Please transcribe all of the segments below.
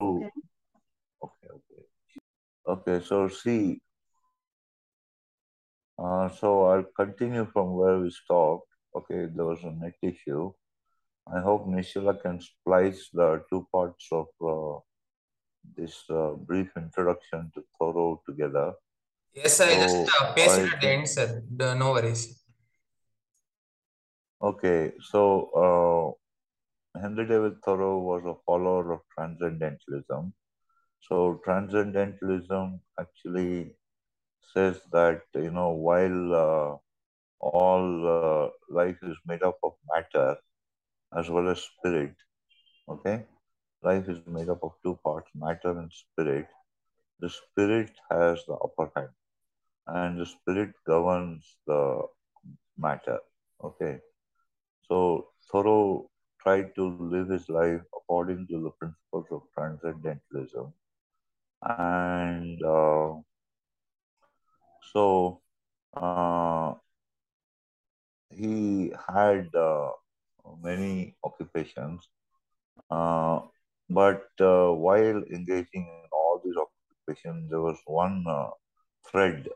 Okay. Okay, okay. Okay, so see, uh, so I'll continue from where we stopped. Okay, there was a net issue. I hope Nishila can splice the two parts of uh, this uh, brief introduction to Thoreau together. Yes, I just So uh, paste it at the think, end, sir. No worries. okay, so uh, Henry David Thoreau was a follower of transcendentalism. So transcendentalism actually says that you know while uh, all uh, life is made up of matter as well as spirit, okay, life is made up of two parts, matter and spirit. The spirit has the upper hand, and the spirit governs the matter. Okay, so Thoreau tried to live his life according to the principles of transcendentalism, and uh, so uh, he had uh, many occupations, uh, but uh, while engaging in all these occupations, there was one uh, thread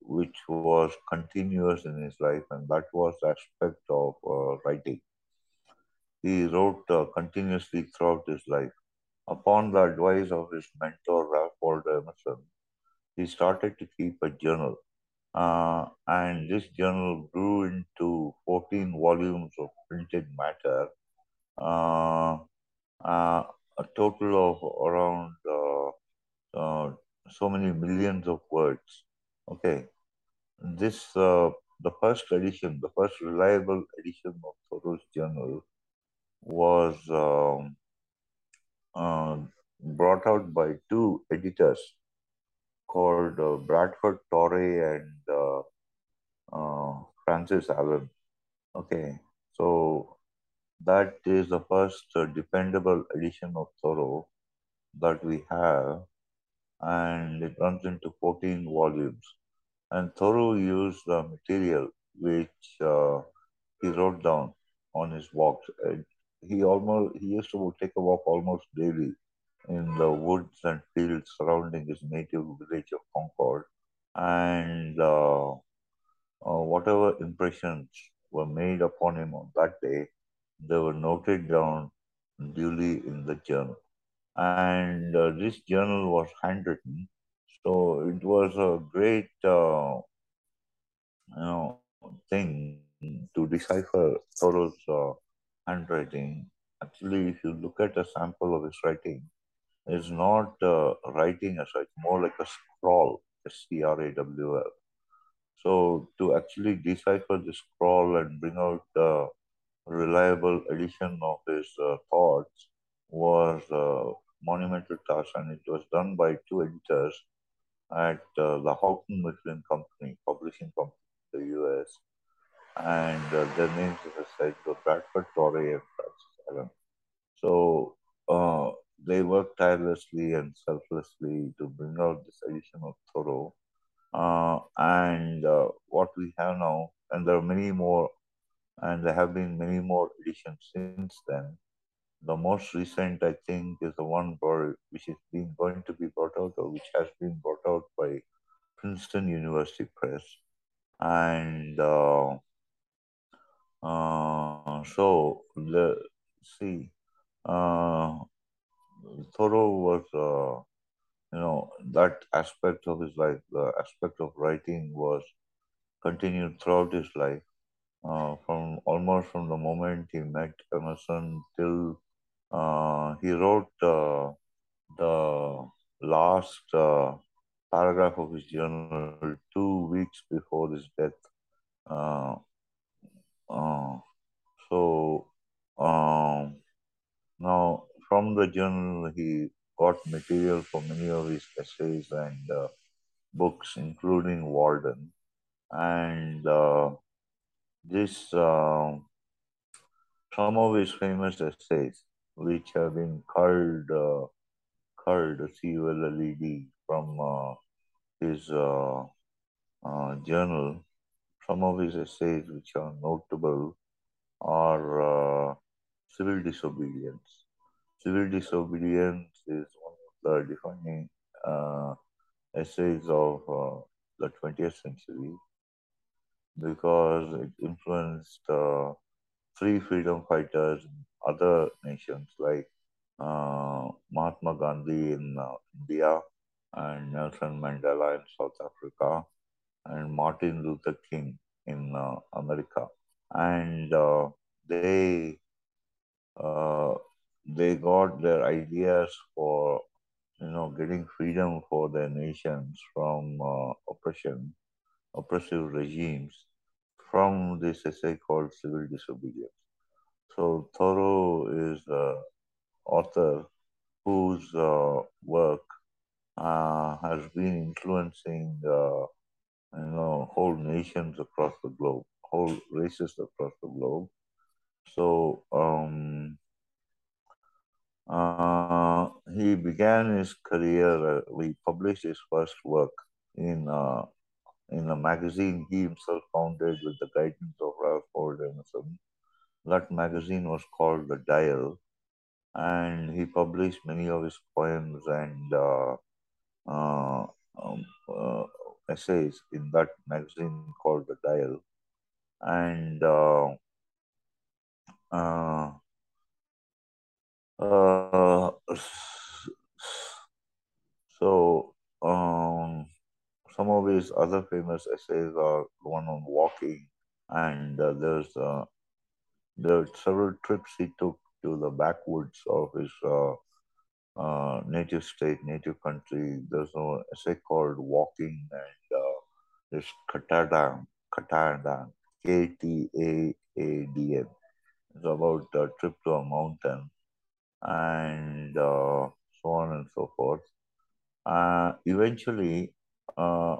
which was continuous in his life, and that was the aspect of writing. He wrote uh, continuously throughout his life. Upon the advice of his mentor, Ralph Waldo Emerson, he started to keep a journal. Uh, and this journal grew into 14 volumes of printed matter, uh, uh, a total of around uh, uh, so many millions of words. Okay, this the first edition, the first reliable edition of Thoreau's journal was um, uh, brought out by two editors called uh, Bradford Torrey and uh, uh, Francis Allen. Okay, so that is the first uh, dependable edition of Thoreau that we have, and it runs into 14 volumes. And Thoreau used the material which uh, he wrote down on his walks. He almost he used to take a walk almost daily in the woods and fields surrounding his native village of Concord, and uh, uh, whatever impressions were made upon him on that day, they were noted down duly in the journal. And uh, this journal was handwritten, so it was a great, uh, you know, thing to decipher Thoreau's uh, handwriting. Actually, if you look at a sample of his writing, it's not uh, writing as such, more like a scrawl, S C R A W L. So to actually decipher the scrawl and bring out a reliable edition of his uh, thoughts was a monumental task, and it was done by two editors at uh, the Houghton Mifflin Company, publishing company in the U.S. And uh, their names, I said, were Bradford Torrey and Francis Allen. So uh, they worked tirelessly and selflessly to bring out this edition of Thoreau. Uh, and uh, what we have now, and there are many more, and there have been many more editions since then. The most recent, I think, is the one which is being going to be brought out, or which has been brought out by Princeton University Press. And uh, uh, so, the, see, uh, Thoreau was, uh, you know, that aspect of his life, the aspect of writing was continued throughout his life, uh, from almost from the moment he met Emerson till uh, he wrote uh, the last uh, paragraph of his journal two weeks before his death. Uh, uh, so um, now from the journal he got material for many of his essays and uh, books, including Walden, and uh, this uh, some of his famous essays, which have been culled, uh, culled, C-U-L-L-E-D, from uh, his uh, uh, journal. Some of his essays, which are notable, are civil disobedience, Civil Disobedience is one of the defining uh, essays of uh, the 20th century because it influenced uh, free freedom fighters in other nations like uh, Mahatma Gandhi in uh, India and Nelson Mandela in South Africa and Martin Luther King in uh, America. And they they got their ideas for you know getting freedom for their nations from uh, oppression, oppressive regimes from this essay called Civil Disobedience. So Thoreau is the author whose uh, work uh, has been influencing uh, you know whole nations across the globe, whole races across the globe. So um, uh, he began his career. Uh, he published his first work in uh, in a magazine he himself founded with the guidance of Ralph Waldo Emerson. That magazine was called The Dial, and he published many of his poems and uh, uh, um, uh, essays in that magazine called The Dial. And uh, so um, some of his other famous essays are one on walking, and uh, there's uh, there are several trips he took to the backwoods of his uh, uh, native state, native country. There's an essay called Walking, and uh, there's Katahdin, Katahdin, K T A A D N. It's about a trip to a mountain, and uh, so on and so forth. Uh, eventually, uh,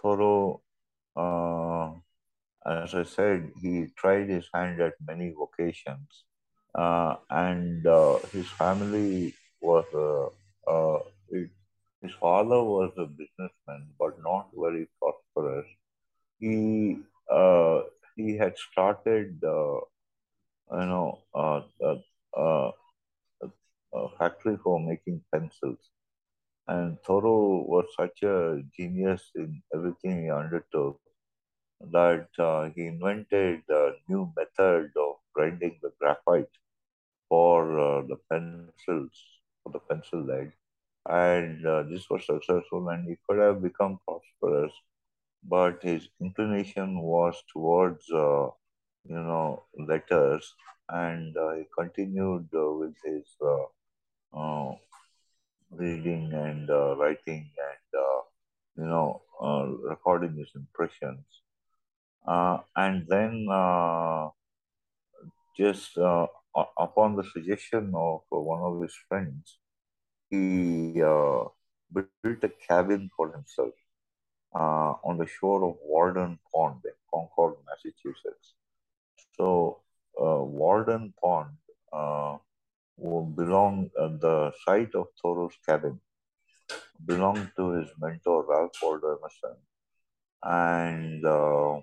Thoreau, as I said, he tried his hand at many vocations, uh, and uh, his family was uh, uh, his father was a businessman, but not very prosperous. He he had started, you know, a factory for making pencils. And Thoreau was such a genius in everything he undertook that uh, he invented a new method of grinding the graphite for uh, the pencils, for the pencil lead. And uh, this was successful, and he could have become prosperous, but his inclination was towards, uh, you know, letters, and uh, he continued uh, with his uh, reading and uh, writing and uh, you know, uh, recording his impressions. Uh, and then, uh, just upon the suggestion of one of his friends, he built a cabin for himself on the shore of Walden Pond in Concord, Massachusetts. So, Walden Pond belonged the site of Thoreau's cabin belonged to his mentor Ralph Waldo Emerson. And uh,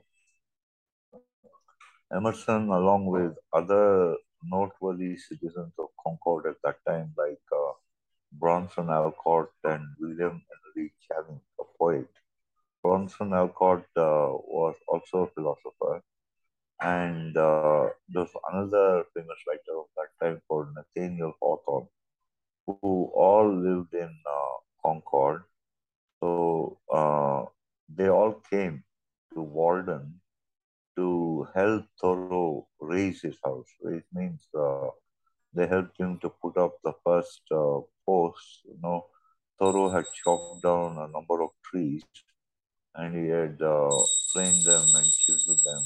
Emerson, along with other noteworthy citizens of Concord at that time, like uh, Bronson Alcott and William Henry Channing, a poet. Bronson Alcott uh, was also a philosopher. And uh, there's another famous writer of that time called Nathaniel Hawthorne, who all lived in uh, Concord. So uh, they all came to Walden to Thoreau raise his house. Raise means uh, they helped him to put up the first uh, posts. You know, Thoreau had chopped down a number of trees and he had uh, planed them and chiseled them.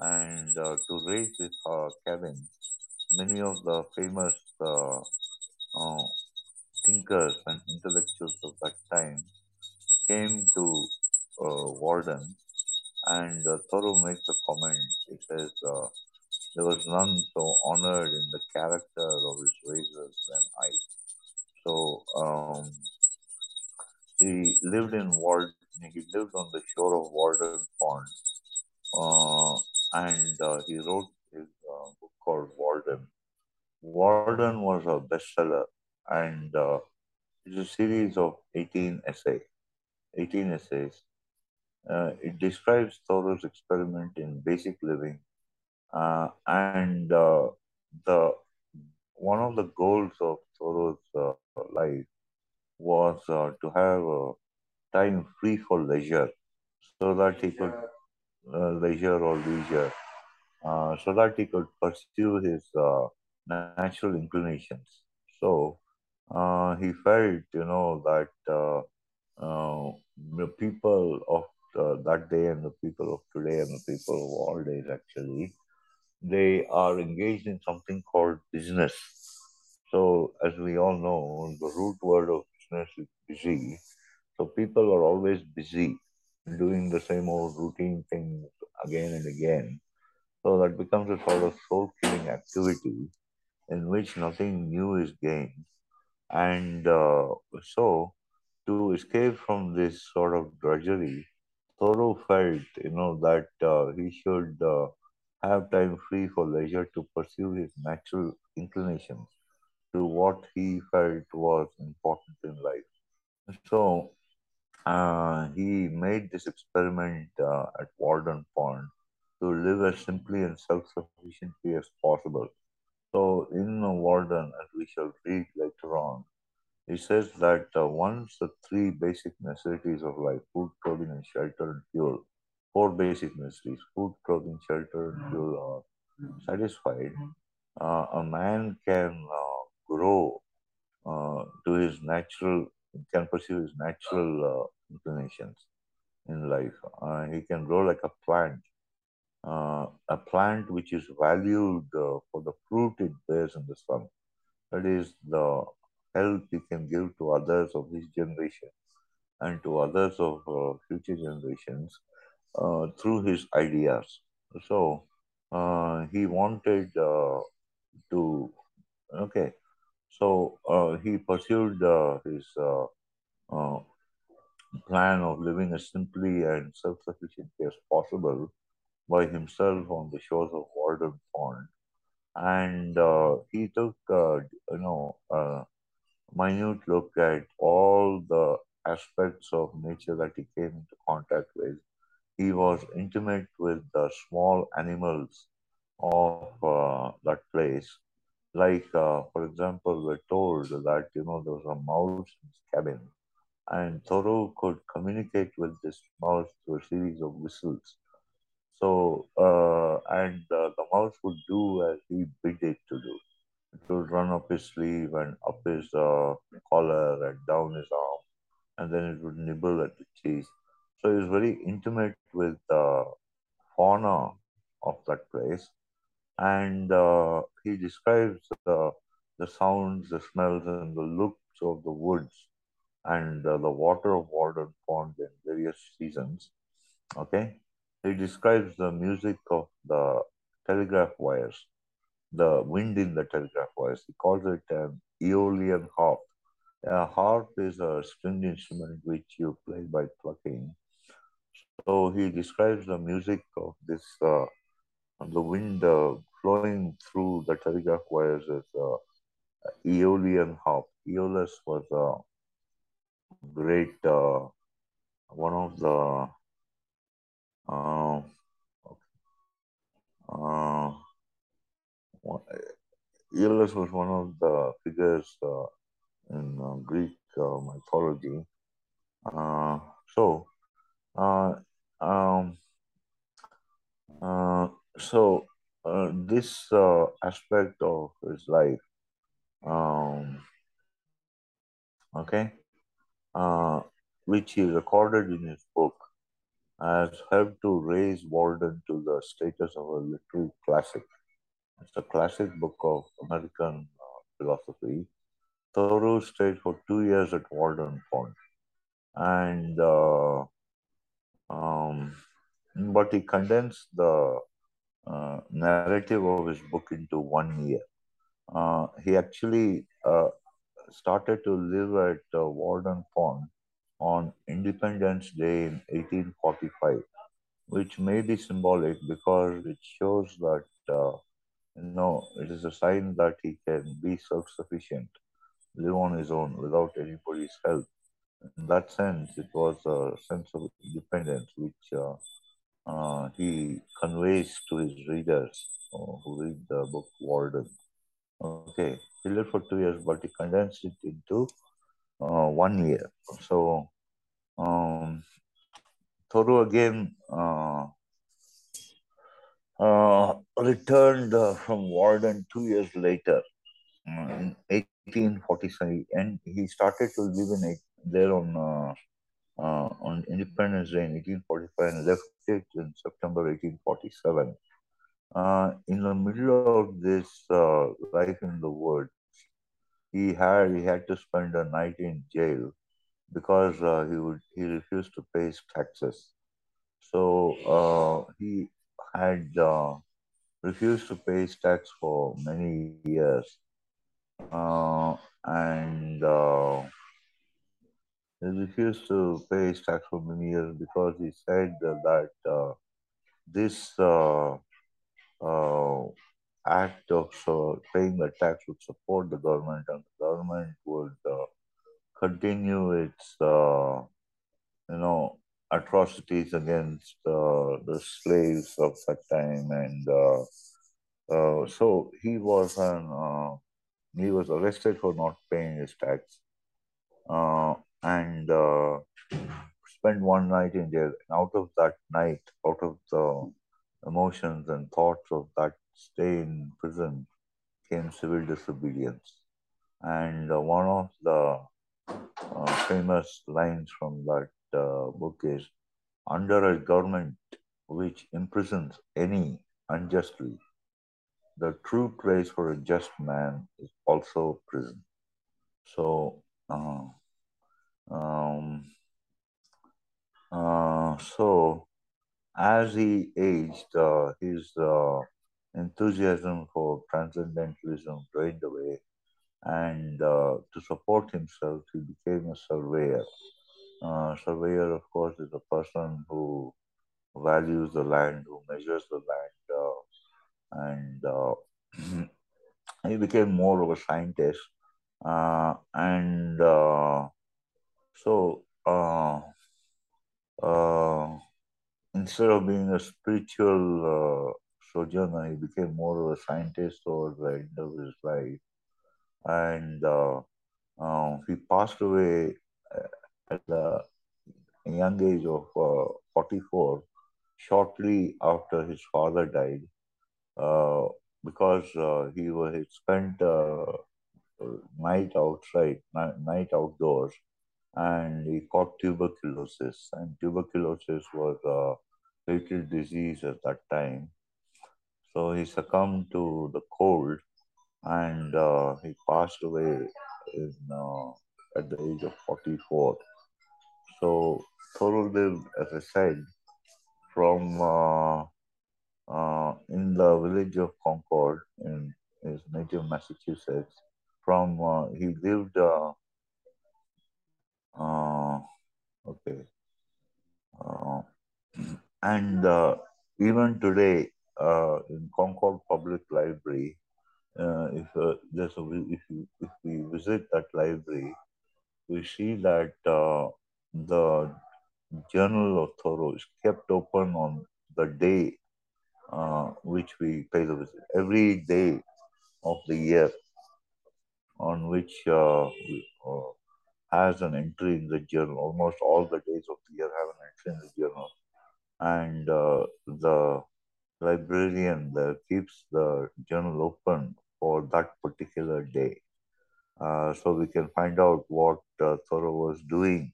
And uh, to raise his uh, cabin, many of the famous uh, uh, thinkers and intellectuals of that time came to uh, Walden, and uh, Thoreau makes a comment. He says, uh, There was none so honored in the character of his raisers than I. So um, he lived in Walden, he lived on the shore of Walden Pond, uh, and uh, he wrote his uh, book called Walden. Walden was was a bestseller, and uh, it's a series of 18 essays. 18 essays. Uh, it describes Thoreau's experiment in basic living, uh, and uh, the one of the goals of Thoreau's uh, life was uh, to have time free for leisure, so that he could leisure or leisure uh, so that he could pursue his uh, natural inclinations. So uh, he felt, you know, that uh, uh, the people of that day and the people of today and the people of all days actually, they are engaged in something called business. So, as we all know, the root word of business is busy. So, people are always busy doing the same old routine things again and again. So that becomes a sort of soul killing activity in which nothing new is gained. And uh, so, to escape from this sort of drudgery, Thoreau felt, you know, that uh, he should uh, have time free for leisure to pursue his natural inclinations to what he felt was important in life. So, uh, he made this experiment uh, at Walden Pond to live as simply and self-sufficiently as possible. So in Walden, as we shall read later on, he says that uh, once the three basic necessities of life, food, clothing, and shelter and fuel, four basic necessities, food, clothing, shelter, and fuel are satisfied, uh, a man can uh, grow uh, to his natural, can pursue his natural uh, inclinations in life. Uh, he can grow like a plant a plant which is valued for the fruit it bears in the sun. That is the help he can give to others of his generation and to others of uh, future generations uh, through his ideas. So uh, he wanted uh, to, okay, so he pursued his plan of living as simply and self sufficiently as possible by himself on the shores of Walden Pond. And uh, he took, uh, you know, minute look at all the aspects of nature that he came into contact with. He was intimate with the small animals of uh, that place. Like, uh, for example, we're told that, you know, there was a mouse in his cabin, and Thoreau could communicate with this mouse through a series of whistles. So, uh, and uh, the mouse would do as he bid it to do. It would run up his sleeve and up his uh, collar and down his arm, and then it would nibble at the cheese. So he was very intimate with the fauna of that place, and uh, he describes the the sounds, the smells, and the looks of the woods and uh, the water of Walden Pond in various seasons. Okay, he describes the music of the telegraph wires, the wind in the telegraph wires. He calls it an Aeolian harp. A harp is a stringed instrument which you play by plucking. So he describes the music of this, uh, the wind uh, flowing through the telegraph wires as uh, Aeolian harp. Aeolus was a great, uh, one of the uh, uh, Aeolus was one of the figures uh, in uh, Greek uh, mythology. Uh, so, uh, um, so this aspect of his life, um, okay, which he recorded in his book, has helped to raise Walden to the status of a literary classic. It's a classic book of American uh, philosophy. Thoreau stayed for two years at Walden Pond, and uh, um, but he condensed the uh, narrative of his book into one year. Uh, he actually uh, started to live at uh, Walden Pond on Independence Day in 1845, which may be symbolic because it shows that know, it is a sign that he can be self-sufficient, live on his own without anybody's help. In that sense, it was a sense of independence which uh, uh, he conveys to his readers uh, who read the book Walden. Okay, he lived for two years, but he condensed it into uh, one year. So, um, Thoreau again uh, uh, returned uh, from Walden two years later uh, in 1847, and he started to live in it there on uh, on Independence Day in 1845 and left it in September 1847. Uh, in the middle of this life in the woods, he had he had to spend a night in jail because uh, he would he refused to pay his taxes. So uh, he had uh, refused to pay his tax for many years, uh, and uh, he refused to pay his tax for many years because he said that uh, this uh, uh, act of paying the tax would support the government, and the government would uh, continue its, you know, atrocities against uh, the slaves of that time, and uh, uh, so he was an uh, he was arrested for not paying his tax, uh, and spent one night in jail. And out of that night, out of the emotions and thoughts of that stay in prison, came civil disobedience. And one of the uh, famous lines from that book is under a government which imprisons any unjustly, the true place for a just man is also prison. So, uh, um, uh, so as he aged, uh, his uh, enthusiasm for transcendentalism drained away, and uh, to support himself, he became a surveyor. Uh, surveyor, of course, is a person who values the land, who measures the land, uh, and uh, he became more of a scientist. Uh, and uh, so, instead of being a spiritual sojourner, he became more of a scientist towards the end of his life. And uh, uh, he passed away at the young age of uh, 44, shortly after his father died, uh, because uh, he was he spent uh, night outside, night outdoors, and he caught tuberculosis. And tuberculosis was a fatal disease at that time. So he succumbed to the cold, and uh, he passed away in, uh, at the age of 44. So Thoreau lived, as I said, from uh, uh, in the village of Concord in his native Massachusetts. From uh, he lived, uh, uh, okay, uh, and even today in Concord Public Library, if there's a, if you if we visit that library, we see that the Journal of Thoreau is kept open on the day uh, which we pay the visit. Every day of the year on which uh, we, uh, has an entry in the journal. Almost all the days of the year have an entry in the journal. And uh, the librarian there keeps the journal open for that particular day. Uh, so we can find out what uh, Thoreau was doing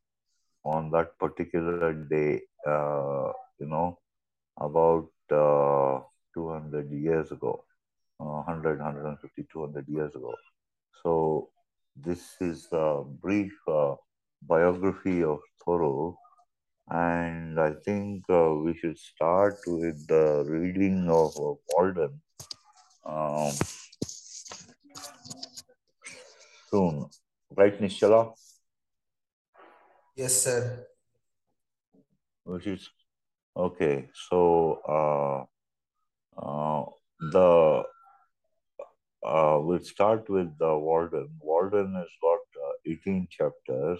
on that particular day, uh, you know, about uh, 200 years ago, uh, 100, 150, 200 years ago. So this is a brief uh, biography of Thoreau. And I think uh, we should start with the reading of, of Walden um, soon. Right, Nishala? Yes, sir. Which is okay. So uh, uh, the uh, we'll start with the Walden. Walden has got uh, 18 chapters,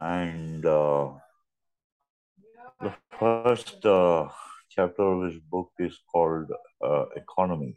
and uh, the first uh, chapter of his book is called uh, Economy.